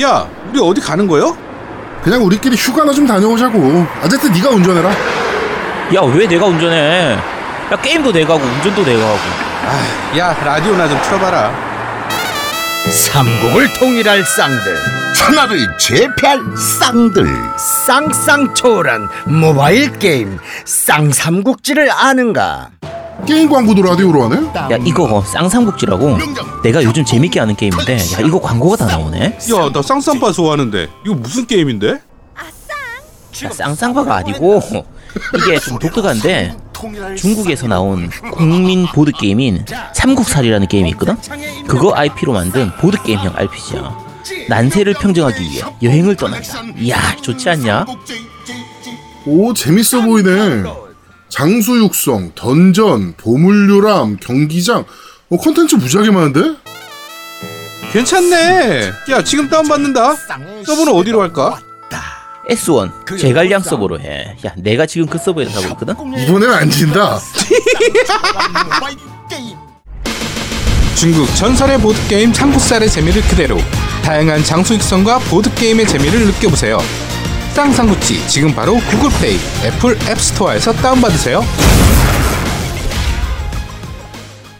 야, 우리 어디 가는 거요? 그냥 우리끼리 휴가나 좀 다녀오자고. 어쨌든 네가 운전해라. 야 왜 내가 운전해? 야 게임도 내가 하고 운전도 내가 하고. 아, 야, 라디오나 좀 틀어봐라. 삼국을 통일할 쌍들 천하를 제패할 쌍들 쌍쌍초월한 모바일 게임 쌍삼국지를 아는가 게임 광고도 라디오로 하네? 야 이거 쌍삼국지라고 내가 요즘 재밌게 하는 게임인데 야 이거 광고가 다 나오네. 야, 나 쌍쌍바 좋아하는데. 이거 무슨 게임인데? 야, 쌍쌍바가 아니고 이게 좀 독특한데 중국에서 나온 국민 보드 게임인 삼국살이라는 게임이 있거든. 그거 IP로 만든 보드 게임형 RPG야. 난세를 평정하기 위해 여행을 떠난다. 이야 좋지 않냐? 오, 재밌어 보이네. 장수 육성, 던전, 보물요람, 경기장. 어, 컨텐츠 무지하게 많은데? 괜찮네. 야, 지금 다운받는다. 서버는 어디로 할까? S1 제갈량 서버로 해. 야 내가 지금 그 서버에서 하고 있거든. 이번엔 안 진다. 중국 전설의 보드게임 삼국살의 재미를 그대로 다양한 장수 육성과 보드게임의 재미를 느껴보세요. 쌍쌍구치 지금 바로 구글 플레이, 애플 앱스토어에서 다운받으세요.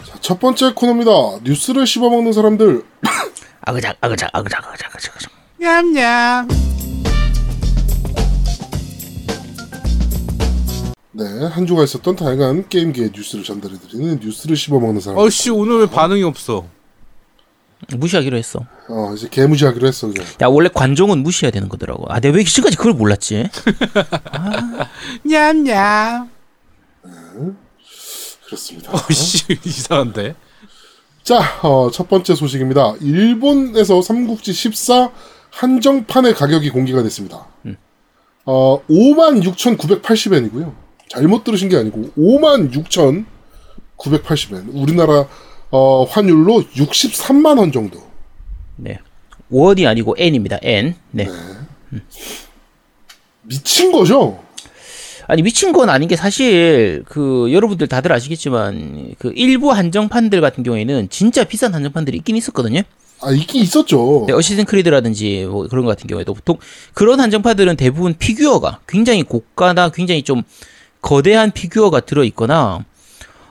자, 첫 번째 코너입니다. 뉴스를 씹어먹는 사람들. 아그작 아그작 아그작 아그작 아그작. 냠냠. 네, 한 주가 있었던 다양한 게임계의 뉴스를 전달해드리는 뉴스를 씹어먹는 사람. 어씨 오늘 왜 반응이 없어? 무시하기로 했어. 어, 이제 개무시하기로 했어, 그냥. 야 원래 관종은 무시해야 되는 거더라고. 아 내가 왜 지금까지 그걸 몰랐지? 냠냠. 그렇습니다. 어 씨 이상한데. 자, 어, 첫 번째 소식입니다. 일본에서 삼국지 14 한정판의 가격이 공개가 됐습니다. 어, 56,980엔이고요. 잘못 들으신 게 아니고 56,980엔. 우리나라 어, 환율로 63만 원 정도. 네. 원이 아니고 N입니다. N. 네. 미친 거죠? 아니 미친 건 아닌 게 사실 그 여러분들 다들 아시겠지만 그 일부 한정판들 같은 경우에는 진짜 비싼 한정판들이 있긴 있었거든요. 아, 있긴 있었죠. 네, Assassin's Creed라든지 뭐 그런 것 같은 경우에도 보통 그런 한정판들은 대부분 피규어가 굉장히 고가나 굉장히 좀 거대한 피규어가 들어 있거나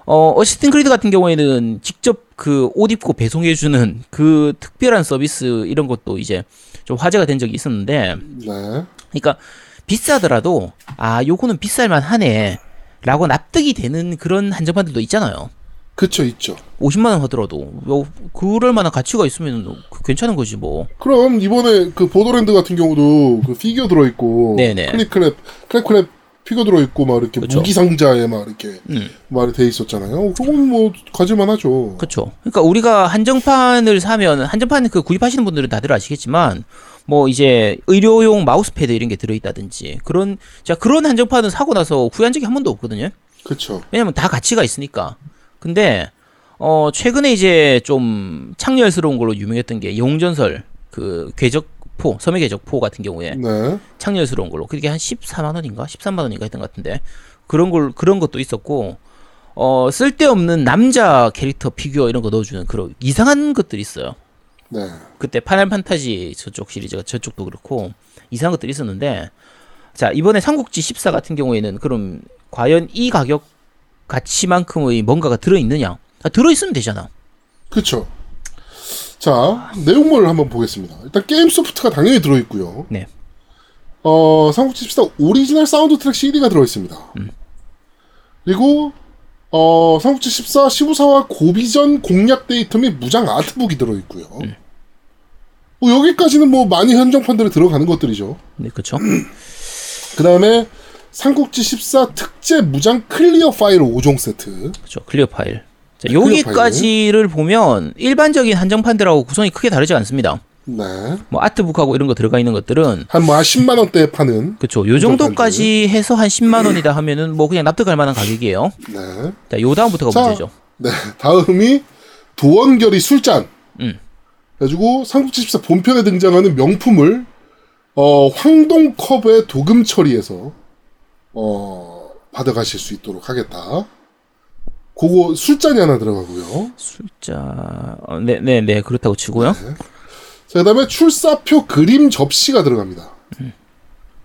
어 Assassin's Creed 같은 경우에는 직접 그 옷 입고 배송해 주는 그 특별한 서비스 이런 것도 이제 좀 화제가 된 적이 있었는데 네. 그러니까 비싸더라도 아 요거는 비쌀만 하네 라고 납득이 되는 그런 한정판들도 있잖아요. 그쵸, 있죠. 50만 원 하더라도 요 그럴 만한 가치가 있으면 그 괜찮은 거지 뭐. 그럼 이번에 그 Borderlands 같은 경우도 그 피규어 들어있고. 네네. 클립 클랩, Claptrap 피규어 들어있고 막 이렇게 그쵸. 무기 상자에 막 이렇게 음. 말이 돼 있었잖아요. 그건 뭐 가질만 하죠. 그렇죠. 그러니까 우리가 한정판을 사면 한정판 그 구입하시는 분들은 다들 아시겠지만 뭐 이제 의료용 마우스패드 이런 게 들어있다든지 그런 자 그런 한정판은 사고 나서 후회한 적이 한 번도 없거든요. 그쵸. 왜냐면 다 가치가 있으니까. 근데 어 최근에 이제 좀 창렬스러운 걸로 유명했던 게 용전설 그 궤적 포 섬의 궤적포 같은 경우에 네. 창렬스러운 걸로 그게 한 14만 원인가 13만 원인가 했던 것 같은데 그런 걸 그런 것도 있었고 어 쓸데없는 남자 캐릭터 피규어 이런 거 넣어주는 그런 이상한 것들이 있어요. 네. 그때 파넬 판타지 저쪽 시리즈가 저쪽도 그렇고 이상한 것들이 있었는데 자 이번에 삼국지 14 같은 경우에는 그럼 과연 이 가격 가치만큼의 뭔가가 들어 있느냐 아, 들어 있으면 되잖아 그쵸. 자, 내용물을 한번 보겠습니다. 일단 게임 소프트가 당연히 들어있고요. 네. 어, 삼국지 14 오리지널 사운드 트랙 CD가 들어있습니다. 그리고, 어, 삼국지 14 15사와 고비전 공략 데이터 및 무장 아트북이 들어있고요. 뭐 여기까지는 뭐 많이 한정판들에 들어가는 것들이죠. 네 그쵸 그 다음에 삼국지 14 특제 무장 클리어 파일 5종 세트. 그쵸 클리어 파일 자, 클리어 여기까지를 보면 일반적인 한정판들하고 구성이 크게 다르지 않습니다 네. 뭐 아트북하고 이런 거 들어가 있는 것들은 한뭐한 10만 원대에 파는. 그쵸 요 정도까지 해서 한 10만 원이다 하면은 뭐 그냥 납득할 만한 가격이에요 네. 자, 요 다음부터가 자, 문제죠 네. 다음이 도원결이 술잔. 음. 그래가지고 삼국지 14 본편에 등장하는 명품을 어, 황동컵에 도금 처리해서 어, 받아가실 수 있도록 하겠다. 그거 술잔이 하나 들어가고요. 숫자 어, 네 네 네 그렇다고 치고요 자, 그 다음에 출사표 그림 접시가 들어갑니다.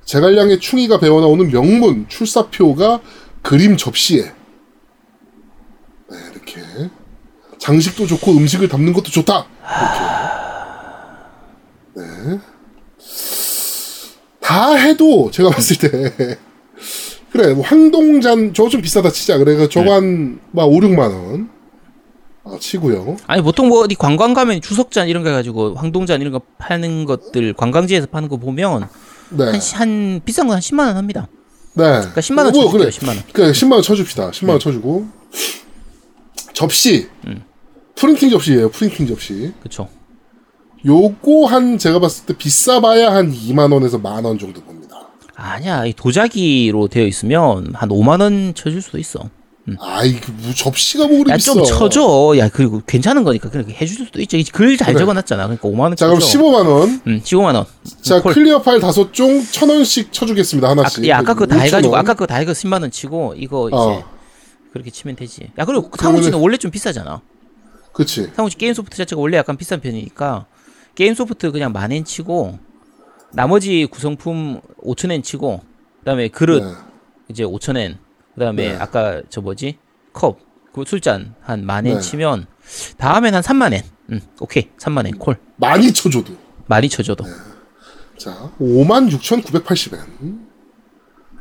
제갈량의 충이가 배워나오는 명문 출사표가 그림 접시에 네, 이렇게 장식도 좋고 음식을 담는 것도 좋다. 이렇게. 네. 다 해도 제가 봤을 때 그래 뭐 황동잔 저거 좀 비싸다 치자 그래 저거 한막 5, 6만 원 아, 치고요. 아니 보통 뭐 어디 관광 가면 주석잔 이런 거 가지고 황동잔 이런 거 파는 것들 관광지에서 파는 거 보면 네. 한, 시- 한 비싼 거한 10만 원 합니다. 네. 그러니까 10만 원 뭐, 쳐줄게요. 그래. 10만 원. 그래 10만 원 쳐줍시다. 10만 원 쳐주고 접시 음. 프린팅 접시예요. 프린팅 접시. 그렇죠. 요거 한 제가 봤을 때 비싸봐야 한 2만 원에서 만 원 정도 봅니다. 아니야. 이 도자기로 되어 있으면 한 5만 원 쳐줄 수도 있어. 아이 그뭐 접시가 뭐 그리 야 비싸. 좀 쳐줘. 야 그리고 괜찮은 거니까 그렇게 해줄 수도 있죠. 글잘 그래. 적어놨잖아. 그러니까 5만 원자 쳐줘. 그럼 15만 원. 음, 15만 원. 자 콜. 클리어 파일 다섯 종 천 원씩 쳐주겠습니다 아, 하나씩. 야 아까 그거 다 5천 해가지고 원. 아까 그거 다 해가 10만 원 치고 이거 이제 어. 그렇게 치면 되지. 야 그리고 그러면은- 삼국지는 원래 좀 비싸잖아. 그치. 삼국지 게임 소프트 자체가 원래 약간 비싼 편이니까 게임 소프트 그냥 만엔 치고 나머지 구성품 5천엔 치고 그다음에 그릇 네. 이제 5천엔 그다음에 네. 아까 저 뭐지 컵 그 술잔 한 만엔 네. 치면 다음엔 한 3만엔. 음 오케이 3만엔 콜 많이 쳐줘도. 많이 쳐줘도. 자 5만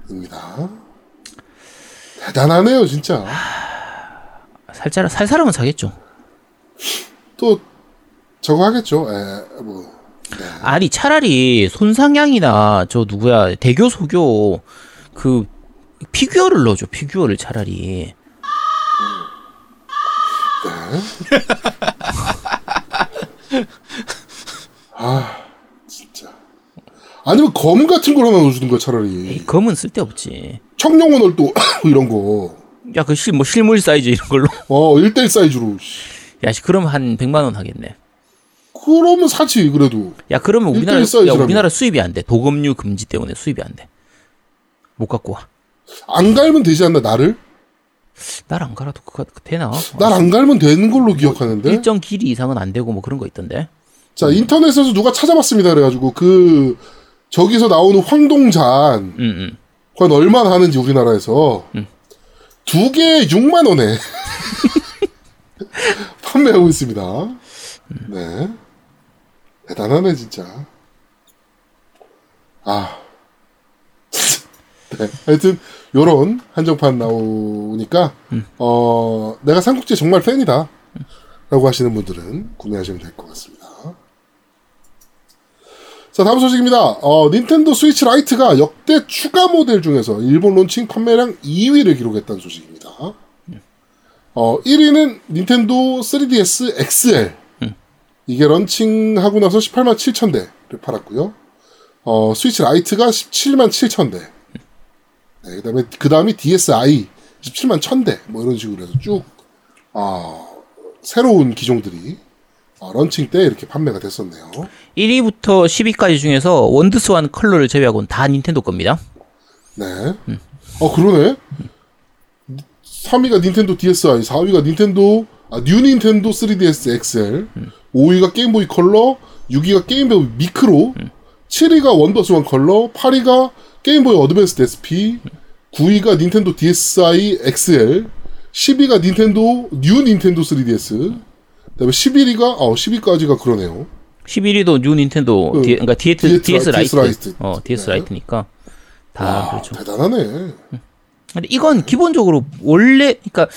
6,980엔입니다. 대단하네요 진짜. 살살 살 사람은 사겠죠. 또 저거 하겠죠. 에, 뭐 아니 차라리 손상향이나 저 누구야 대교 소교 그 피규어를 넣어줘 피규어를 차라리 진짜. 아니면 검 같은 걸 하나 넣어주는 거야 차라리. 에이, 검은 쓸데없지 청룡언월도 이런 거. 야 그 실 뭐 실물 사이즈 이런 걸로 어 1대1 사이즈로. 씨. 야 씨, 그럼 한 100만 원 하겠네 그러면 사지 그래도. 야 그러면 우리나라. 야, 우리나라 수입이 안 돼. 도금류 금지 때문에 수입이 안 돼 못 갖고 와. 안 갈면 되지 않나 나를? 날 안 갈아도 그거 되나? 날 안 갈면 되는 걸로 기억하는데. 일정 길이 이상은 안 되고 뭐 그런 거 있던데. 자 인터넷에서 누가 찾아봤습니다. 그래가지고 그 저기서 나오는 황동잔. 응응 그건 얼마나 하는지 우리나라에서. 두 개에 6만 원에 판매하고 있습니다. 네 대단하네 진짜. 아 네. 하여튼 요런 한정판 나오니까 어 내가 삼국지 정말 팬이다 라고 하시는 분들은 구매하시면 될 것 같습니다. 자, 다음 소식입니다. 어, 닌텐도 스위치 라이트가 역대 추가 모델 중에서 일본 론칭 판매량 2위를 기록했다는 소식입니다. 어, 1위는 닌텐도 3DS XL. 이게 런칭하고 나서 18만 7천 대를 팔았고요. 어, 스위치 라이트가 17만 7천 대. 네, 그다음에 그 다음이 DSi 17만 1천 대. 뭐 이런 식으로 해서 쭉 아, 새로운 기종들이 어, 런칭 때 이렇게 판매가 됐었네요. 1위부터 10위까지 중에서 원더스완 컬러를 제외하고는 다 닌텐도 겁니다 네. 어, 그러네. 3위가 닌텐도 DSi, 4위가 닌텐도, 아, 뉴 닌텐도 3DS XL, 5위가 게임보이 컬러, 6위가 게임보이 미크로, 7위가 원더스완 컬러, 8위가 게임보이 어드밴스 SP, 9위가 닌텐도 DSi XL, 10위가 닌텐도, 뉴 닌텐도 3DS, 그 다음에 11위가, 어, 10위까지가 그러네요. 11위도 뉴 닌텐도 그, 디, 그러니까 DS, DS DS, 라이트. 라이트. 어, DS 네. 라이트니까 다 아, 그렇죠. 대단하네. 근데 이건 기본적으로 원래 그러니까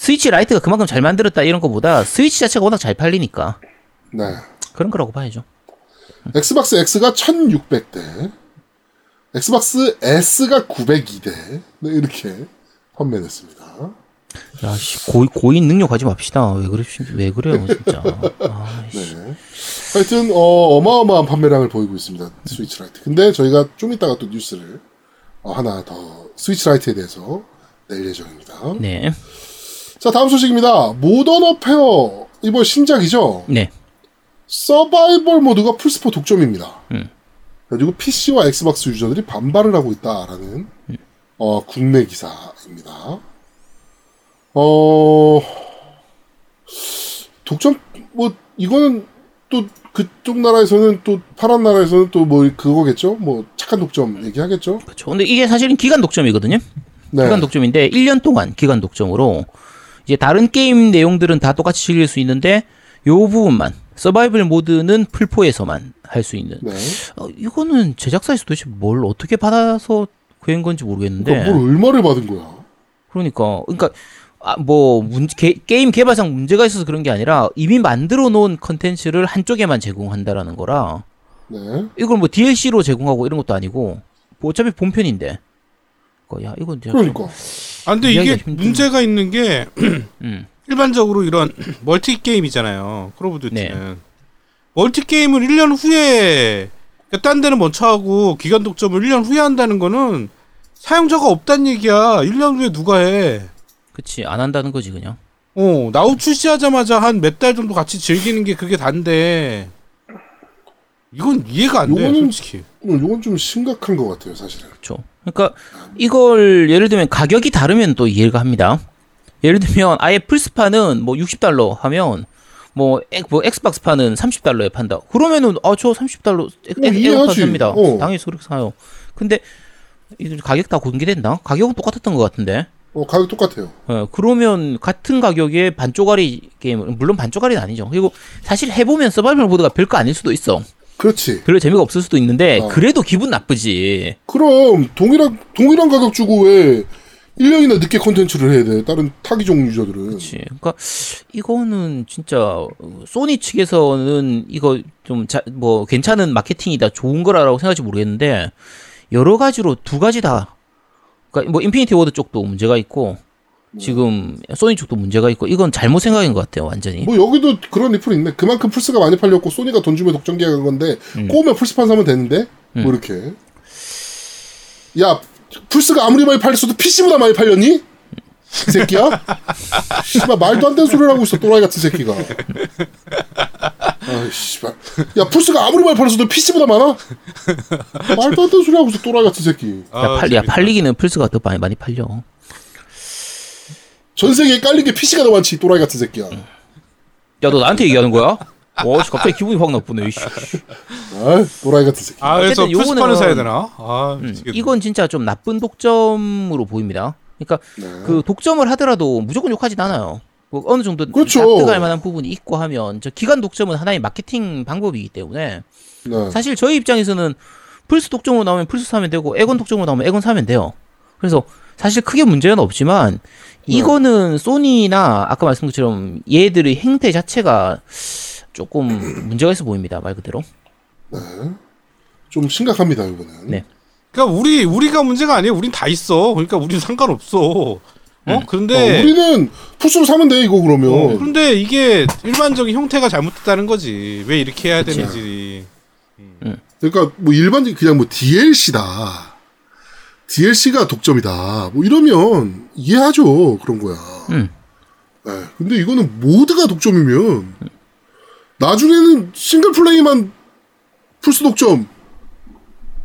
스위치 라이트가 그만큼 잘 만들었다 이런 거보다 스위치 자체가 워낙 잘 팔리니까 네. 그런 거라고 봐야죠. 엑스박스 X가 1600대, 엑스박스 S가 902대, 네, 이렇게 판매됐습니다. 야, 씨, 고, 고인 능욕 가지 맙시다. 왜 그래, 왜 그래요, 진짜. 아, 씨. 네. 하여튼, 어, 어마어마한 판매량을 보이고 있습니다. 스위치 라이트. 근데 저희가 좀 이따가 또 뉴스를 어, 하나 더 스위치 라이트에 대해서 낼 예정입니다. 네, 자, 다음 소식입니다. 모던 워페어, 이번 신작이죠? 네, 서바이벌 모드가 플스포 독점입니다. 음. 그리고 PC와 엑스박스 유저들이 반발을 하고 있다라는 어, 국내 기사입니다. 어 독점 뭐 이거는 또 그쪽 나라에서는 또 파란 나라에서는 또 뭐 그거겠죠? 뭐 착한 독점 얘기하겠죠? 그렇죠. 근데 이게 사실은 기간 독점이거든요. 네. 기간 독점인데 1년 동안 기간 독점으로 이제 다른 게임 내용들은 다 똑같이 즐길 수 있는데 요 부분만 서바이벌 모드는 풀포에서만 할 수 있는. 네. 어, 이거는 제작사에서 도대체 뭘 어떻게 받아서 구한 건지 모르겠는데. 그러니까 뭘 얼마를 받은 거야? 그러니까 그러니까 아, 뭐 문, 게, 게임 개발상 문제가 있어서 그런 게 아니라 이미 만들어 놓은 컨텐츠를 한쪽에만 제공한다라는 거라 네. 이걸 뭐 DLC로 제공하고 이런 것도 아니고 뭐 어차피 본편인데 그, 야 이건 진짜 그러니까. 아 근데 이게 힘든- 문제가 있는 게 음. 일반적으로 이런 멀티 게임이잖아요. 콜 오브 듀티는 네. 멀티 게임을 1년 후에 그러니까 딴 데는 먼저 하고 기간 독점을 1년 후에 한다는 거는 사용자가 없단 얘기야. 1년 후에 누가 해? 그치 안 한다는 거지 그냥 어, 나우 출시하자마자 한 몇 달 정도 같이 즐기는 게 그게 단데. 이건 이해가 안 돼, 요거는- 솔직히. 어, 이건 좀 심각한 것 같아요, 사실은. 그렇죠 그러니까 이걸 예를 들면 가격이 다르면 또 이해가 합니다 예를 들면 아예 플스파는 뭐 60달러 하면 뭐, 엑, 뭐 엑스박스파는 30달러에 판다 그러면은 아저 30달러 어, 이해하지. 삽니다 어. 당연히 그렇게 사요 근데 이 가격 다 공개됐나? 가격은 똑같았던 것 같은데 어, 가격 똑같아요. 어, 그러면 같은 가격에 반쪽짜리 게임을 물론 반쪽짜리는 아니죠. 그리고 사실 해보면 서바이벌 모드가 별거 아닐 수도 있어. 그렇지. 별로 재미가 없을 수도 있는데 어. 그래도 기분 나쁘지. 그럼 동일한 동일한 가격 주고 왜 1년이나 늦게 컨텐츠를 해야 돼? 다른 타기종 유저들은. 그렇지. 그러니까 이거는 진짜 소니 측에서는 이거 좀 뭐 괜찮은 마케팅이다, 좋은 거라고 생각할지 모르겠는데 여러 가지로 두 가지 다. 그러니까 뭐 인피니티 워드 쪽도 문제가 있고 지금 소니 쪽도 문제가 있고 이건 잘못 생각인 것 같아요, 완전히. 뭐 여기도 그런 리플이 있네. 그만큼 플스가 많이 팔렸고 소니가 돈 주면 독점 계약한 건데 음. 꼬우면 플스판 사면 되는데 뭐 이렇게. 야 플스가 아무리 많이 팔렸어도 PC보다 많이 팔렸니? 이 새끼야? 씨발 말도 안 되는 소리를 하고 있어 또라이 같은 새끼가. 아 씨발. 야 플스가 아무리 많이 팔렸어도 PC보다 많아? 말도 안 되는 소리 하고 있어 또라이 같은 새끼. 아, 야, 팔, 야. 팔리기는 플스가 더 많이 많이 팔려. 전 세계에 깔린 게 PC가 더 많지 또라이 같은 새끼야. 야, 너 나한테 얘기하는 거야? 와, 씨, 갑자기 기분이 확 나쁘네. 이씨. 아 또라이 같은 새끼. 아, 그래서 어쨌든 플스판을 요거는- 사야 되나? 아, 음, 미치겠네. 이건 진짜 좀 나쁜 독점으로 보입니다. 그러니까 네. 그 독점을 하더라도 무조건 욕하진 않아요. 뭐 어느 정도 그렇죠. 납득할 만한 부분이 있고 하면 저 기간 독점은 하나의 마케팅 방법이기 때문에 네. 사실 저희 입장에서는 플스 독점으로 나오면 플스 사면 되고 에건 독점으로 나오면 에건 사면 돼요. 그래서 사실 크게 문제는 없지만 이거는 소니나 아까 말씀드린 것처럼 얘들의 행태 자체가 조금 문제가 있어 보입니다. 말 그대로. 좀 심각합니다 이거는. 네. 그러니까 우리 우리가 문제가 아니에요. 우린 다 있어. 그러니까 우린 상관없어. 어? 어, 그런데 우리는 플스로 사면 돼 이거 그러면. 어, 그런데 이게 일반적인 형태가 잘못됐다는 거지. 왜 이렇게 해야 되는지. 그러니까 뭐 일반적인 그냥 뭐 DLC다. DLC가 독점이다. 뭐 이러면 이해하죠. 그런 거야. 음. 네, 근데 이거는 모드가 독점이면 나중에는 싱글 플레이만 플스 독점.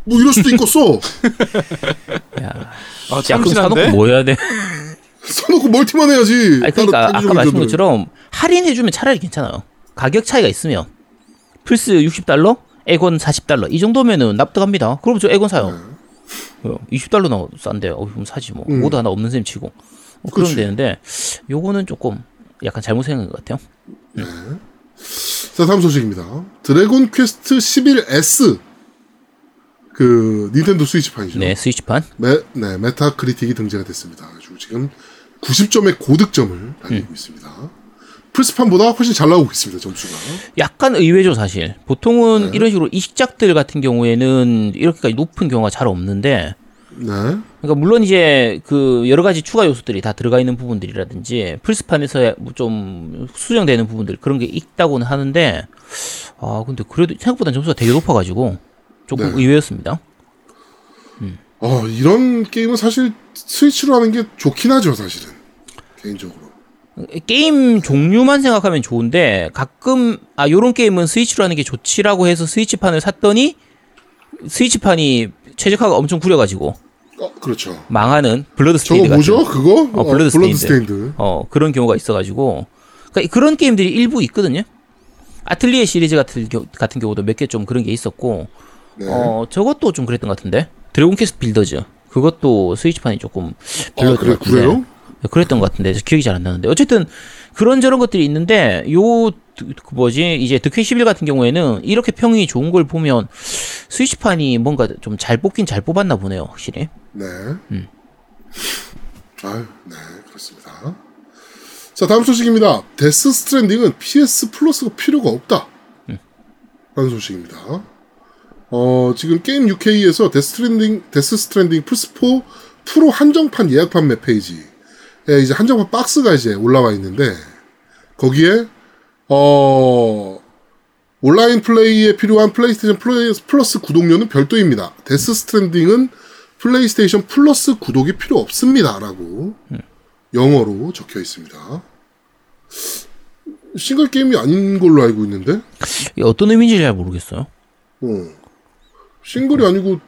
뭐 이럴 수도 있겠어. 야, 아, 야참 그럼 사놓고? 뭐 해야 돼? 써놓고 멀티만 해야지. 아니, 그러니까 아까 말씀드린. 것처럼 할인해주면 차라리 괜찮아요. 가격 차이가 있으면 플스 60달러, 엑원 40달러 이 정도면은 납득합니다. 그럼 저 엑원 사요. 어, 20달러 나 싼데 어 그럼 사지 뭐 음. 모드 하나 없는 셈 치고 어, 그러면 그치. 되는데 요거는 조금 약간 잘못 생각한 것 같아요. 자, 다음 소식입니다. 드래곤 퀘스트 11S. 그, 닌텐도 스위치판이죠. 네 스위치판 메, 네, 메타 크리틱이 등재가 됐습니다. 지금 90점의 고득점을 달리고 있습니다. 플스판보다 훨씬 잘 나오고 있습니다, 점수가. 약간 의외죠 사실. 보통은 네. 이런 식으로 이식작들 같은 경우에는 이렇게까지 높은 경우가 잘 없는데 네. 그러니까 물론 이제 그 여러 가지 추가 요소들이 다 들어가 있는 부분들이라든지 플스판에서 뭐좀 수정되는 부분들 그런 게 있다고는 하는데 아 근데 그래도 생각보다 점수가 되게 높아가지고 조금 네. 의외였습니다. 어, 이런 게임은 사실 스위치로 하는 게 좋긴 하죠, 사실은. 개인적으로. 게임 종류만 생각하면 좋은데 가끔 아 요런 게임은 스위치로 하는 게 좋지라고 해서 스위치판을 샀더니 스위치판이 최적화가 엄청 구려가지고 어, 그렇죠. 망하는 블러드 저거 스테이드 같은 뭐죠? 그거? 어, 블러드 블러드 스테인드. 스테인드. 어, 그런 경우가 있어가지고. 그러니까 그런 게임들이 일부 있거든요. 아틀리에 시리즈 같은, 겨, 같은 경우도 몇 개 좀 그런 게 있었고 네. 어 저것도 좀 그랬던 것 같은데 드래곤 퀘스트 빌더즈 그것도 스위치판이 조금 아, 별로였던 그래, 것 같은데 그래 요? 그랬던 것 같은데 기억이 잘 안 나는데 어쨌든 그런 저런 것들이 있는데 요 드- 그 뭐지 이제 드퀘 11 같은 경우에는 이렇게 평이 좋은 걸 보면 스위치판이 뭔가 좀 잘 뽑긴 잘 뽑았나 보네요 확실히 네. 음. 아유, 네, 그렇습니다. 자, 다음 소식입니다. 데스 스트랜딩은 PS 플러스가 필요가 없다. 라는 소식입니다. 어, 지금 게임 UK에서 데스 스트랜딩, 데스 스트랜딩 플스4 프로 한정판 예약 판매 페이지 에 이제 한정판 박스가 이제 올라와 있는데, 거기에, 어, 온라인 플레이에 필요한 플레이스테이션 플레이스 플러스 구독료는 별도입니다. 데스 스트랜딩은 플레이스테이션 플러스 구독이 필요 없습니다. 라고 영어로 적혀 있습니다. 싱글 게임이 아닌 걸로 알고 있는데, 어떤 의미인지 잘 모르겠어요 어. 싱글이 아니고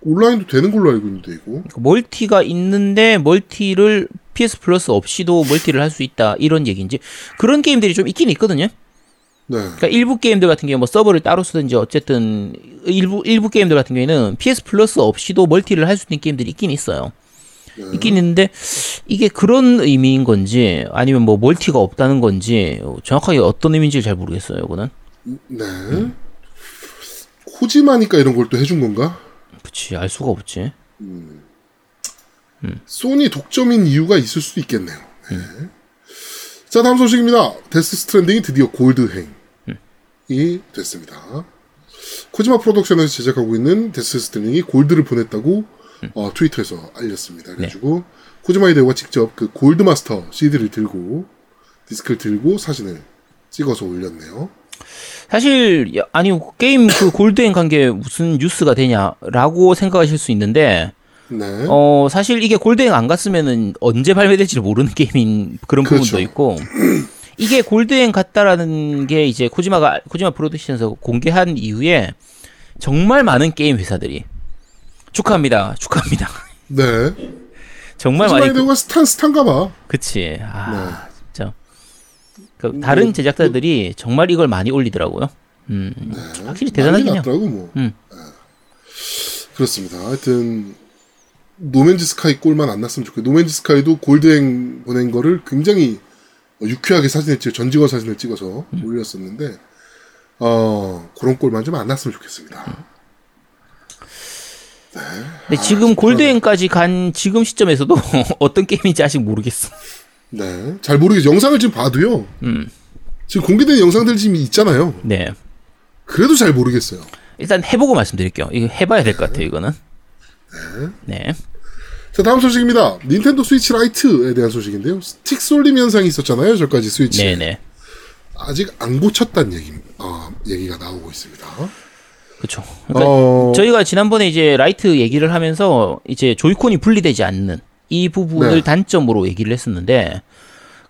온라인도 되는 걸로 알고 있는데, 이거. 그 멀티가 있는데 멀티를 PS 플러스 없이도 멀티를 할 수 있다 이런 얘기인지 그런 게임들이 좀 있긴 있거든요 네. 그러니까 일부 게임들 같은 경우 뭐 서버를 따로 쓰든지 어쨌든 일부 일부 게임들 같은 경우에는 PS 플러스 없이도 멀티를 할 수 있는 게임들이 있긴 있어요. 있긴 있는데 이게 그런 의미인 건지 아니면 뭐 멀티가 없다는 건지 정확하게 어떤 의미인지 잘 모르겠어요. 이거는. 네. 코지마니까 이런 걸 또 해준 건가? 그치 알 수가 없지. 소니 독점인 이유가 있을 수도 있겠네요. 네. 자, 다음 소식입니다. 데스 스트랜딩이 드디어 골드행이 됐습니다. 코지마 프로덕션에서 제작하고 있는 데스 스트랜딩이 골드를 보냈다고 어, 트위터에서 알렸습니다. 그래가지고 코지마 히데오가 직접 그 골드 마스터 CD를 들고 디스크를 들고 사진을 찍어서 올렸네요. 사실 야, 아니 게임 그 골드행 간 게 무슨 뉴스가 되냐라고 생각하실 수 있는데 네. 어 사실 이게 골드행 안 갔으면은 언제 발매될지 모르는 게임인 그런 그렇죠. 부분도 있고 이게 골드행 갔다라는 게 이제 코지마가 코지마 프로덕션에서 공개한 이후에 정말 많은 게임 회사들이 축하합니다 축하합니다 네. 정말 코지마 많이 그, 히데오가 스탄 스탄가 봐. 그치 아 네. 진짜 그 다른 제작자들이 정말 이걸 많이 올리더라고요 음 확실히 대단하긴 해요 뭐. 음. 네. 그렇습니다. 하여튼 노맨즈 스카이 꼴만 안 났으면 좋겠고 노맨즈 스카이도 골드행 보낸 거를 굉장히 유쾌하게 사진을 찍어 전직원 사진을 찍어서 음. 올렸었는데 어 그런 꼴만 좀 안 났으면 좋겠습니다. 근데 지금 골드행까지 간 지금 시점에서도 어떤 게임인지 아직 모르겠어 네, 잘 모르겠어요. 영상을 지금 봐도요. 음. 지금 공개된 영상들 지금 있잖아요. 네 그래도 잘 모르겠어요. 일단 해보고 말씀드릴게요. 이거 해봐야 될 것 같아요, 이거는. 네. 자 다음 소식입니다. 닌텐도 스위치 라이트에 대한 소식인데요. 스틱 쏠림 현상이 있었잖아요. 저까지 스위치. 네네. 아직 안 고쳤다는 얘기, 어, 얘기가 나오고 있습니다. 그쵸. 그러니까 어, 저희가 지난번에 이제 라이트 얘기를 하면서 이제 조이콘이 분리되지 않는 이 부분을 네. 단점으로 얘기를 했었는데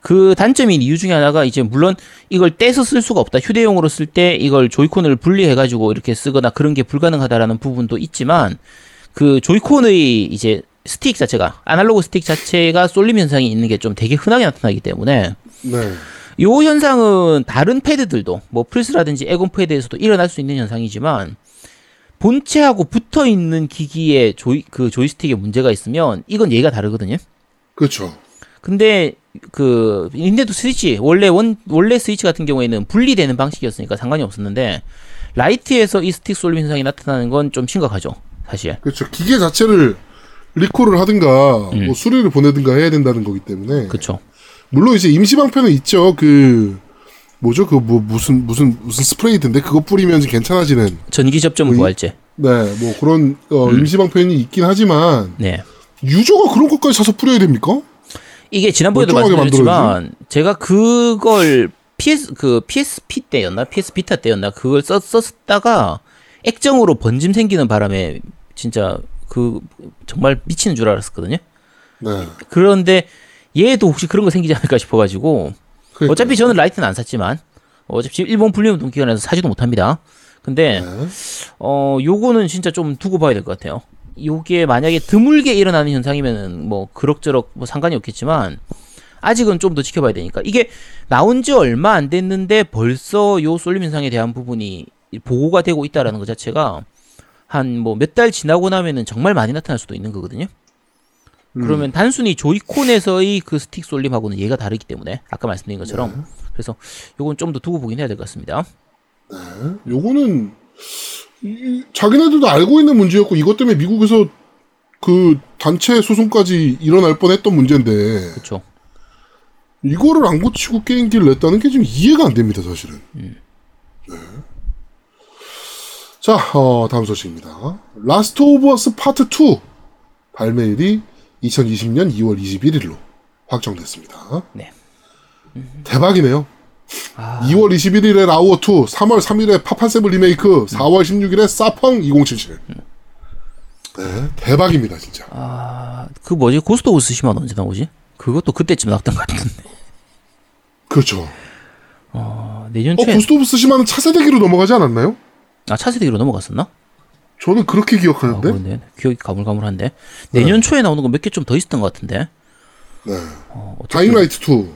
그 단점인 이유 중에 하나가 이제 물론 이걸 떼서 쓸 수가 없다. 휴대용으로 쓸 때 이걸 조이콘을 분리해 가지고 이렇게 쓰거나 그런 게 불가능하다라는 부분도 있지만 그 조이콘의 이제 스틱 자체가 아날로그 스틱 자체가 쏠림 현상이 있는 게 좀 되게 흔하게 나타나기 때문에 네. 요 현상은 다른 패드들도 뭐 플스라든지 엑원 패드에서도 일어날 수 있는 현상이지만 본체하고 붙어 있는 기기에 조이 그 조이스틱에 문제가 있으면 이건 얘기가 다르거든요. 그렇죠. 근데 그 닌텐도 스위치 원래 원 원래 스위치 같은 경우에는 분리되는 방식이었으니까 상관이 없었는데 라이트에서 이 스틱 쏠림 현상이 나타나는 건 좀 심각하죠. 사실. 그렇죠. 기계 자체를 리콜을 하든가 뭐 수리를 보내든가 해야 된다는 거기 때문에 음. 그렇죠. 물론 이제 임시 방편은 있죠. 그 뭐죠? 그 뭐 무슨 무슨 무슨 스프레이던데 그거 뿌리면 괜찮아지는 전기 접점 뭐 이- 부활제. 네 뭐 그런 어, 음. 임시 방편이 있긴 하지만 네. 유저가 그런 것까지 사서 뿌려야 됩니까? 이게 지난번에도 말씀드렸지만 제가 그걸 PS 그 PSP 때였나 PS 비타 때였나 그걸 썼, 썼다가 액정으로 번짐 생기는 바람에 진짜 그 정말 미치는 줄 알았었거든요. 네. 그런데 얘도 혹시 그런 거 생기지 않을까 싶어가지고 그러니까요. 어차피 저는 라이트는 안 샀지만 어차피 일본 불리운동 기관에서 사지도 못합니다. 근데 네. 어 요거는 진짜 좀 두고 봐야 될 것 같아요. 요게 만약에 드물게 일어나는 현상이면은 뭐 그럭저럭 뭐 상관이 없겠지만 아직은 좀 더 지켜봐야 되니까 이게 나온 지 얼마 안 됐는데 벌써 요 쏠림 현상에 대한 부분이 보고가 되고 있다라는 것 자체가 한 뭐 몇 달 지나고 나면은 정말 많이 나타날 수도 있는 거거든요. 그러면 단순히 조이콘에서의 그 스틱 쏠림하고는 얘가 다르기 때문에 아까 말씀드린 것처럼 그래서 요건 좀 더 두고 보긴 해야 될 것 같습니다. 요거는 이- 자기네들도 알고 있는 문제였고 이것 때문에 미국에서 그 단체 소송까지 일어날 뻔했던 문제인데 그렇죠. 이거를 안 고치고 게임기를 냈다는 게 좀 이해가 안 됩니다, 사실은. 네. 자, 어, 다음 소식입니다. 라스트 오브 어스 파트 2 발매일이 2020년 2월 21일로 확정됐습니다. 네. 대박이네요. 2월 21일에 라우어 2, 3월 3일에 파판세븐 리메이크, 4월 16일에 사펑 2077. 네, 대박입니다, 진짜. 아, 그 뭐지? 고스트 오브 스시마는 언제 나오지? 그것도 그때쯤 나왔던 것 같은데. 그렇죠. 어, 내년 어, 초에 고스트 오브 스시마는 차세대기로 넘어가지 않았나요? 아 차세대기로 넘어갔었나? 저는 그렇게 아, 기억하는데. 그런데 기억이 가물가물한데 내년 초에 나오는 거 몇 개 좀 더 있었던 것 같은데. 네. 어, 다잉라이트 2,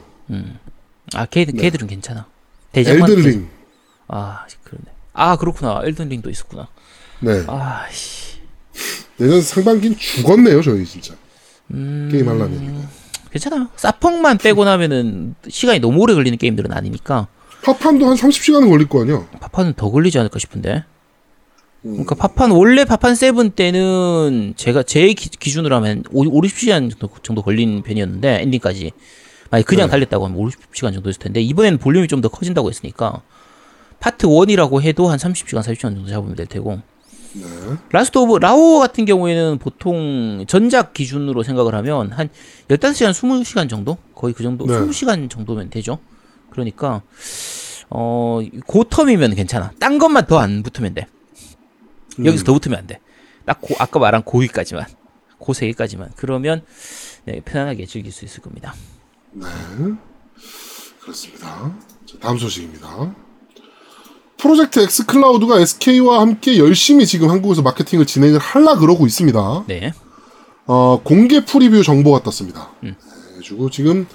아 걔, 걔들은 괜찮아. 대장은 엘든링. 아 그러네. 아 그렇구나. 엘든링도 있었구나. 네. 아 씨. 내년 상반기는 죽었네요, 저희 진짜. 음, 게임 하려면. 괜찮아. 사펑만 빼고 나면은 시간이 너무 오래 걸리는 게임들은 아니니까 파판도 한 30시간은 걸릴 거 아니야. 파판은 더 걸리지 않을까 싶은데. 음. 그러니까 파판 원래 파판 seven 때는 제가 제 기, 기준으로 하면 5, 50시간 정도, 정도 걸린 편이었는데 엔딩까지 만약 그냥 네. 달렸다고 하면 50시간 정도 있을 텐데 이번에는 볼륨이 좀 더 커진다고 했으니까 파트 1이라고 해도 한 30시간 40시간 정도 잡으면 될 테고 네. 라스트 오브 라오 같은 경우에는 보통 전작 기준으로 생각을 하면 한 15시간 20시간 정도 거의 그 정도 네. 20시간 정도면 되죠 그러니까 어 고 텀이면 괜찮아 딴 것만 더 안 붙으면 돼 여기서 더 붙으면 안 돼. 딱 고, 아까 말한 고위까지만. 고 세 개까지만. 그러면 네, 편안하게 즐길 수 있을 겁니다. 네. 그렇습니다. 자, 다음 소식입니다. 프로젝트 X 클라우드가 SK와 함께 열심히 지금 한국에서 마케팅을 진행을 하려 그러고 있습니다. 네. 어, 공개 프리뷰 정보가 떴습니다. 음. 네, 그리고 지금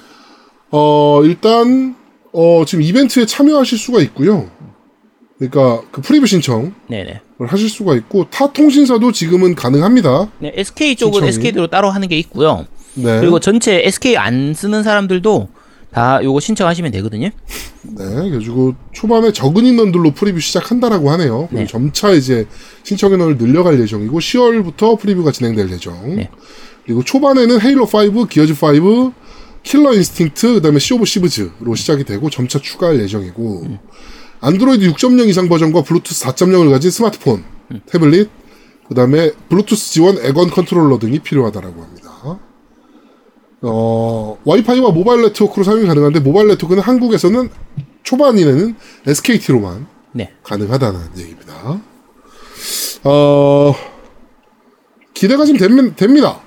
어, 일단 어, 지금 이벤트에 참여하실 수가 있고요. 그러니까 그 프리뷰 신청을 네네. 하실 수가 있고 타 통신사도 지금은 가능합니다. 네, SK 쪽은 신청이. SK대로 따로 하는 게 있고요. 네. 그리고 전체 SK 안 쓰는 사람들도 다 요거 신청하시면 되거든요. 네, 그래가지고 초반에 적은 인원들로 프리뷰 시작한다라고 하네요. 네. 점차 이제 신청 인원을 늘려갈 예정이고 10월부터 프리뷰가 진행될 예정. 네. 그리고 초반에는 헤일로 5, 기어즈 5, 킬러 인스팅트, 그다음에 시 오브 시브즈로 시작이 되고 점차 추가할 예정이고 음. 안드로이드 6.0 이상 버전과 블루투스 4.0을 가진 스마트폰, 음. 태블릿, 그다음에 블루투스 지원 엑원 컨트롤러 등이 필요하다라고 합니다. 어, 와이파이와 모바일 네트워크로 사용이 가능한데 모바일 네트워크는 한국에서는 초반에는 SKT로만 네. 가능하다는 얘기입니다. 어, 기대가 좀 됩, 됩니다.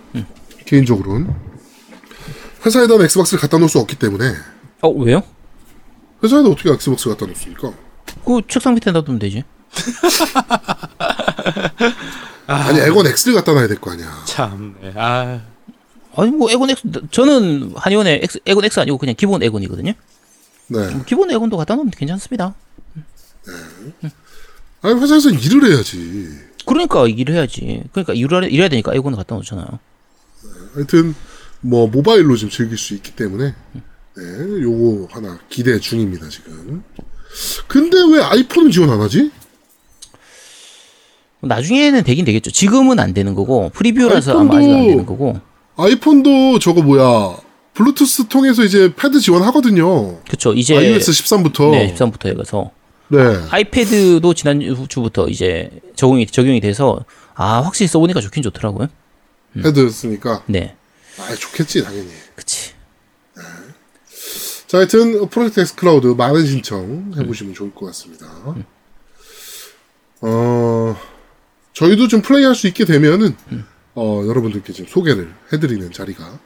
개인적으로는. 회사에다 엑스박스를 갖다 놓을 수 없기 때문에 어, 왜요? 회사에다 어떻게 엑스박스 갖다 놓습니까? 그 책상 밑에 놔두면 되지. 아 니 에건 X를 갖다 놔야 될 거 아니야. 참. 네. 아. 아니 뭐 에곤 X 저는 한의원에 X, 에곤 X 아니고 그냥 기본 에곤이거든요. 네. 뭐 기본 에곤도 갖다 놓으면 괜찮습니다. 아니 회사에서 일을 해야지. 그러니까 일을 해야지. 그러니까 일을 일해야 되니까 에곤을 갖다 놓잖아요. 하여튼 뭐 모바일로 좀 즐길 수 있기 때문에 네, 요거 하나 기대 중입니다 지금. 근데 왜 아이폰은 지원 안 하지? 나중에는 되긴 되겠죠. 지금은 안 되는 거고 프리뷰라서 아마 아직 안 되는 거고. 아이폰도 저거 뭐야 블루투스 통해서 이제 패드 지원하거든요. 그렇죠. 이제 iOS 13부터. 네, 13부터 해가서 네. 아이패드도 지난 주부터 이제 적용이 적용이 돼서 아 확실히 써보니까 좋긴 좋더라고요. 패드 쓰니까 네, 아 좋겠지 당연히. 그치. 자, 하여튼 프로젝트 엑스 클라우드 많은 신청 해보시면 좋을 것 같습니다. 어, 저희도 좀 플레이할 수 있게 되면은 어, 여러분들께 좀 소개를 해드리는 자리가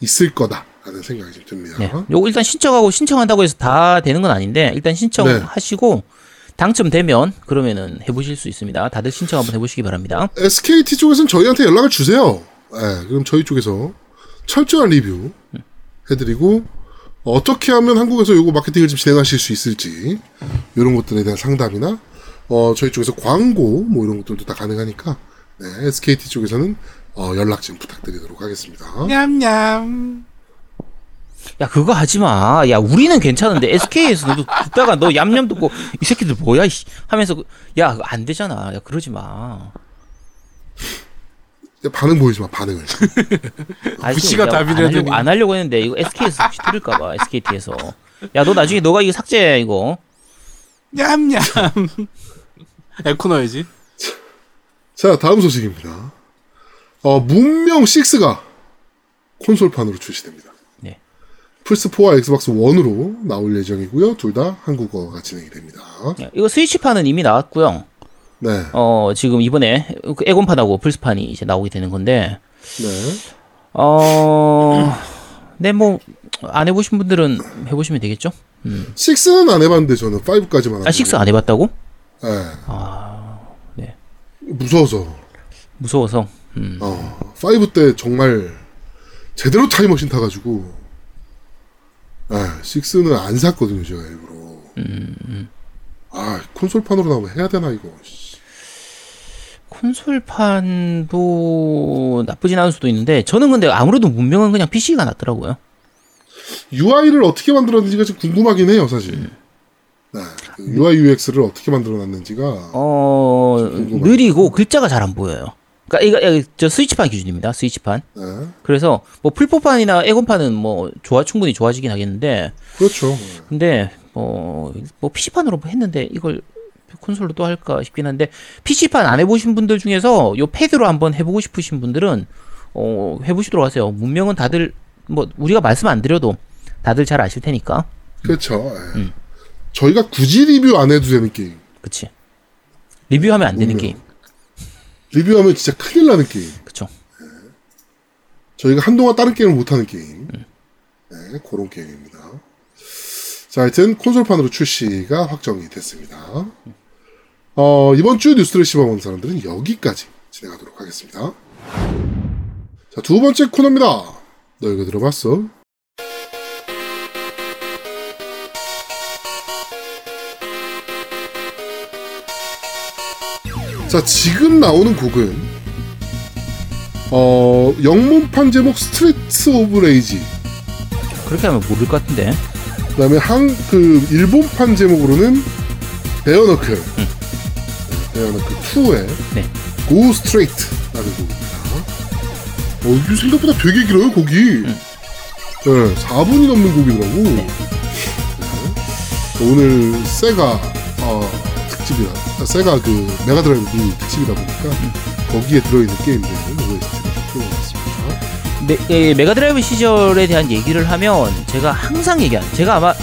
있을 거다라는 생각이 좀 듭니다. 네, 요거 일단 신청하고 신청한다고 해서 다 되는 건 아닌데 일단 신청하시고 당첨되면 그러면은 해보실 수 있습니다. 다들 신청 한번 해보시기 바랍니다. SKT 쪽에서는 저희한테 연락을 주세요. 네, 그럼 저희 쪽에서 철저한 리뷰 해드리고 어떻게 하면 한국에서 요거 마케팅을 좀 진행하실 수 있을지 이런 것들에 대한 상담이나 어, 저희 쪽에서 광고 뭐 이런 것들도 다 가능하니까 네, SKT 쪽에서는 어, 연락 좀 부탁드리도록 하겠습니다. 냠냠. 야 그거 하지 마. 야 우리는 괜찮은데 SK에서 너 듣다가 너 얌얌 듣고 이 새끼들 뭐야 이씨 하면서 그- 야 그거 안 되잖아. 야 그러지 마. 야, 반응 보이지 마 반응을. 아니, 구씨가 야, 답이라 안 하려고, 하더니. 안 하려고 했는데 이거 SK에서 혹시 들을까봐 SKT에서. 야 너 나중에 너가 이거 삭제해 이거. 냠냠. 에코 넣어야지. 자 다음 소식입니다. 어, 문명 6가 콘솔판으로 출시됩니다. 네. 플스 4와 엑스박스 1으로 나올 예정이고요. 둘 다 한국어가 진행이 됩니다. 야, 이거 스위치판은 이미 나왔고요. 네. 어 지금 이번에 그 엑원판하고 플스판이 이제 나오게 되는 건데 네. 어. 네, 뭐, 안 해보신 분들은 해보시면 되겠죠? 6는 안 해봤는데 저는 5까지만. 아, 6안 해봤다고? 네. 네. 무서워서. 무서워서. 음. 어, 5때 정말 제대로 타임머신 타가지고. 아, 6는 안 샀거든요, 제가 일부러. 음, 아, 콘솔판으로 나오면 해야 되나, 이거. 씨. 콘솔판도 나쁘진 않을 수도 있는데, 저는 근데 아무래도 문명은 그냥 PC가 낫더라고요. UI를 어떻게 만들었는지가 좀 궁금하긴 해요, 사실. 네. 그 UI, UX를 어떻게 만들어놨는지가. 어. 느리고 글자가 잘 안 보여요. 그니까, 이거, 저 스위치판 기준입니다. 스위치판. 네. 그래서, 뭐, 풀포판이나 에곤판은 뭐, 좋아, 충분히 좋아지긴 하겠는데, 그렇죠. 근데 뭐, 뭐 PC판으로 했는데 이걸 콘솔로 또 할까 싶긴 한데 PC판 안 해보신 분들 중에서 요 패드로 한번 해보고 싶으신 분들은 어, 해보시도록 하세요. 문명은 다들 뭐 우리가 말씀 안 드려도 다들 잘 아실 테니까. 그렇죠. 예. 음. 저희가 굳이 리뷰 안 해도 되는 게임. 그치? 리뷰하면 안 되는 문명. 게임. 리뷰하면 진짜 큰일 나는 게임. 그쵸? 저희가 한동안 다른 게임을 못 하는 게임. 네, 그런 게임입니다. 자, 하여튼 콘솔판으로 출시가 확정이 됐습니다. 어, 이번 주 뉴스를 씹어본 사람들은 여기까지 진행하도록 하겠습니다. 자, 두 번째 코너입니다. 너 이거 들어봤어? 자, 지금 나오는 곡은 어, 영문판 제목 스트리트 오브 레이지. 그렇게 하면 모를 것 같은데. 그 다음에 한 그 일본판 제목으로는 베어너클. 베어너클 2의 네. Go Straight라는 곡입니다. 어, 이게 생각보다 되게 길어요, 곡이. 네, 4분이 넘는 곡이더라고. 네. 오늘 세가 어, 특집이라, 아, 세가 그 메가드라이브 미니 특집이다 보니까 거기에 들어있는 좀 풀어봤습니다. 메, 예, 메가드라이브 시절에 대한 얘기를 하면 제가 항상 얘기한 제가 아마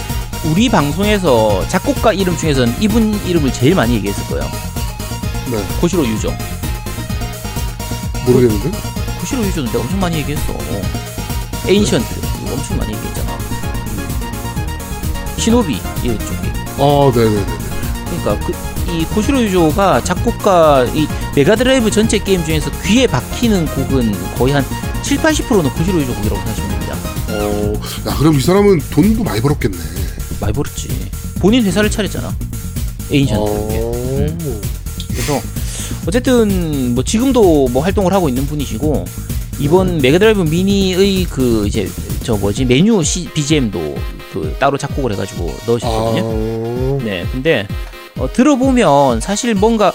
우리 방송에서 작곡가 이름 중에서는 이분 이름을 제일 많이 얘기했을 거예요. 네, 코시로 유조. 모르겠는데? 코시로 유조는 내가 엄청 많이 얘기했어. 에인션트 이거 엄청 많이 얘기했잖아. 시노비 이쪽에. 아, 네네네. 그러니까 그, 이 코시로 유조가 작곡가 이 메가드라이브 전체 게임 중에서 귀에 박히는 곡은 거의 한 7, 80%는 코시로 유조 곡이라고 생각하시면 됩니다. 어, 야, 그럼 이 사람은 돈도 많이 벌었겠네. 많이 벌었지. 본인 회사를 차렸잖아. 에인션트. 어, 그래서 어쨌든 뭐 지금도 뭐 활동을 하고 있는 분이시고 이번 메가드라이브 미니의 그 이제 저 뭐지 메뉴 시, BGM도 그 따로 작곡을 해가지고 넣으셨거든요. 아, 네, 근데 어, 들어보면 사실 뭔가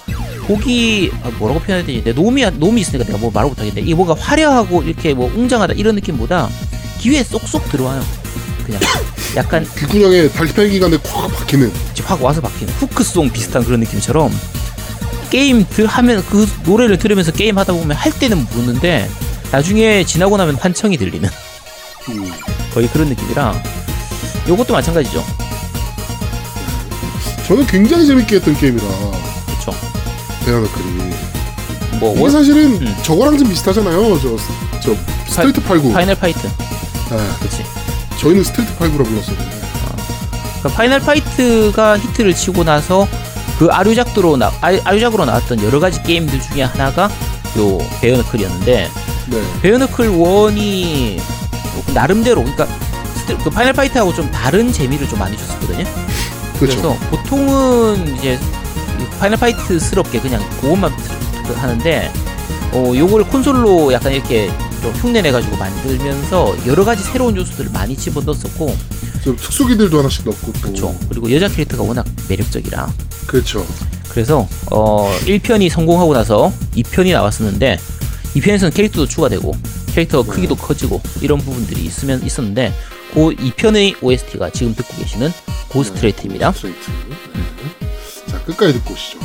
곡이 아, 뭐라고 표현해야 되지? 내 놈이 놈이 있으니까 내가 뭐 말을 못하겠네. 이게 뭔가 화려하고 이렇게 뭐 웅장하다 이런 느낌보다 귀에 쏙쏙 들어와요. 그냥 약간 귓구녕에 달팽이 기관에 콱 박히는. 확 와서 박히는 후크송 비슷한 그런 느낌처럼 게임 들 하면 그 노래를 들으면서 게임 하다 보면 할 때는 모르는데 나중에 지나고 나면 환청이 들리는 음. 거의 그런 느낌이라 요것도 마찬가지죠. 저는 굉장히 재밌게 했던 게임이라 그렇죠. 베어너클이 뭐 이게 원- 사실은 음. 저거랑 좀 비슷하잖아요. 저, 저 스트리트 89. 파이널 파이트. 네, 그렇지. 저희는 스트리트 89라 불렀었는데. 그러니까 파이널 파이트가 히트를 치고 나서 그 아류작으로 나 아, 아류작으로 나왔던 여러 가지 게임들 중에 하나가 요 베어너클이었는데 네. 베어너클 1이 나름대로 그러니까 그 파이널 파이트하고 좀 다른 재미를 좀 많이 줬었거든요. 그렇죠. 그래서 보통은 이제 이 파이널 파이트스럽게 그냥 그것만 하는데 어 요걸 콘솔로 약간 이렇게 좀 흉내 내 가지고 만들면서 여러 가지 새로운 요소들을 많이 집어넣었었고 좀 특수기들도 하나씩 넣고 또. 그렇죠. 그리고 여자 캐릭터가 워낙 매력적이라 그렇죠. 그래서 어 1편이 성공하고 나서 2편이 나왔었는데 2편에서는 캐릭터도 추가되고 캐릭터 크기도 커지고 이런 부분들이 있으면 있었는데 그 2편의 OST가 지금 듣고 계시는 고스트레이트입니다. 스트레이트. 네. 자, 끝까지 듣고 오시죠.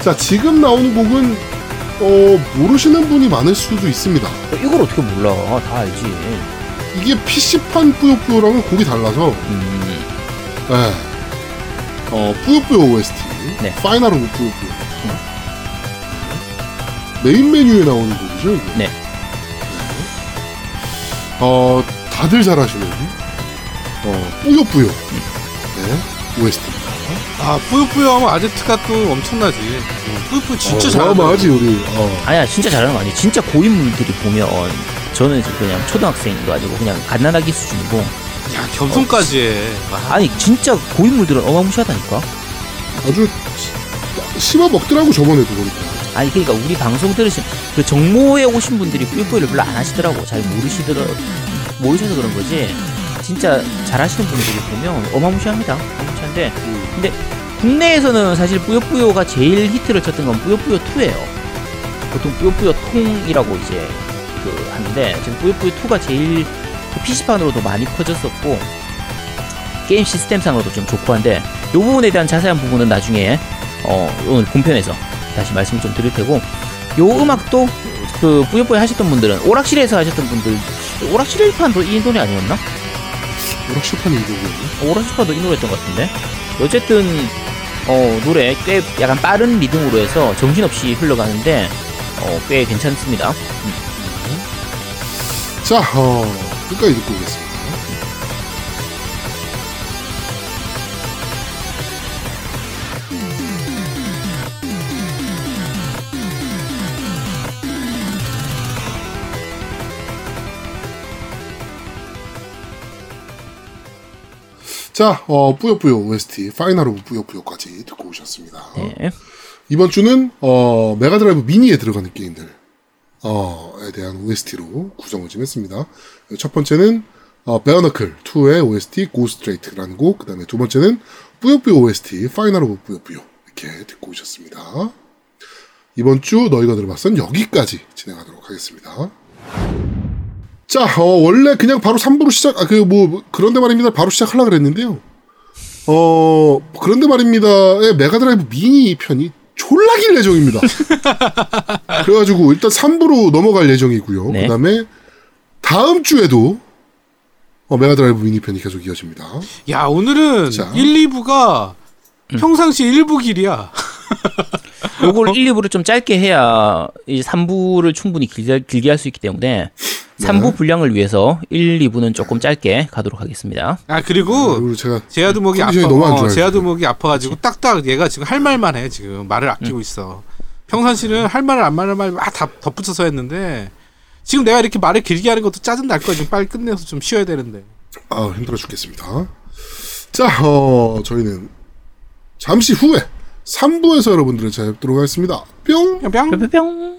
자, 지금 나오는 곡은 어, 모르시는 분이 많을 수도 있습니다. 이걸 어떻게 몰라? 다 알지. 이게 PC판 뿌요뿌요랑은 곡이 달라서 음, 네. 어, 뿌요뿌요 OST 네. Final of 뿌요뿌요 메인 메뉴에 나오는 곡이죠 이게 네. 어, 다들 잘 아시는 어, 뿌요뿌요 네, OST입니다 아 뿌요뿌요 하면 아제트가 또 엄청나지. 뿌요뿌요 진짜 어, 잘하더라고. 어마어마하지 우리 어. 아니야 진짜 잘하는 거 아니에요. 진짜 고인물들이 보면 저는 그냥 초등학생도 아니고 그냥 갓난아기 수준이고 야 겸손까지 해. 와. 아니 진짜 고인물들은 어마무시하다니까. 아주 씹어 먹더라고 저번에도 보니까 아니 그러니까 우리 방송 들으신 그 정모에 오신 분들이 뿌요뿌요를 별로 안 하시더라고. 잘 모르시더라 모르셔서 그런 거지. 진짜 잘하시는 분들이 보면 어마무시합니다. 어마무시한데 근데 국내에서는 사실 뿌요뿌요가 제일 히트를 쳤던 건 뿌요뿌요 2예요. 보통 뿌요뿌요 통이라고 이제 그 하는데 지금 뿌요뿌요 2가 제일 그 PC판으로도 많이 퍼졌었고 게임 시스템상으로도 좀 좋고 한데 이 부분에 대한 자세한 부분은 나중에 어 오늘 본편에서 다시 말씀을 좀 드릴 테고 요 음악도 그 뿌요뿌요 하셨던 분들은 오락실에서 하셨던 분들 오락실 판도 이 노래 아니었나? 오락실판 이곡이었네 오락실판도 이 노래였던 것 같은데 어쨌든 어 노래 꽤 약간 빠른 리듬으로 해서 정신없이 흘러가는데 어 꽤 괜찮습니다. 자 어, 끝까지 듣고 오겠습니다 자, 어, 뿌요뿌요 OST, Final of 뿌요뿌요까지 듣고 오셨습니다. 네. 이번 주는, 어, 메가드라이브 미니에 들어가는 게임들, 어, 에 대한 OST로 구성을 좀 했습니다. 첫 번째는, 어, 베어너클 2의 OST, Go Straight라는 곡, 그 다음에 두 번째는, 뿌요뿌요 OST, Final of 뿌요뿌요. 이렇게 듣고 오셨습니다. 이번 주 너희가 들어봤선 여기까지 진행하도록 하겠습니다. 자, 어, 원래 그냥 바로 3부로 시작, 아, 그, 뭐, 그런데 말입니다. 바로 시작하려고 그랬는데요. 어, 그런데 말입니다의 메가드라이브 미니 편이 졸라 길 예정입니다. 그래가지고 일단 3부로 넘어갈 예정이고요. 네. 그 다음에 다음 주에도 어, 메가드라이브 미니 편이 계속 이어집니다. 야 오늘은 자. 1, 2부가 음. 평상시 1부 길이야. 요걸 1, 2부를 좀 짧게 해야 이 3부를 충분히 길게, 길게 할 수 있기 때문에 3부 분량을 위해서 1, 2부는 조금 짧게 가도록 하겠습니다. 아 그리고 그리고 제가 제아도 목이 아파. 어, 좋아요, 제아도 지금. 목이 아파가지고 딱딱 얘가 지금 할 말만 해 지금 말을 아끼고 있어. 평상시는 할 말을 안 말을 말다 덧붙여서 했는데 지금 내가 이렇게 말을 길게 하는 것도 짜증 날 거야. 지금 빨리 끝내서 좀 쉬어야 되는데. 아, 힘들어 죽겠습니다. 자, 어, 저희는 잠시 후에 3부에서 여러분들을 찾아뵙도록 하겠습니다. 뿅! 뿅. 뿅 뿅 뿅.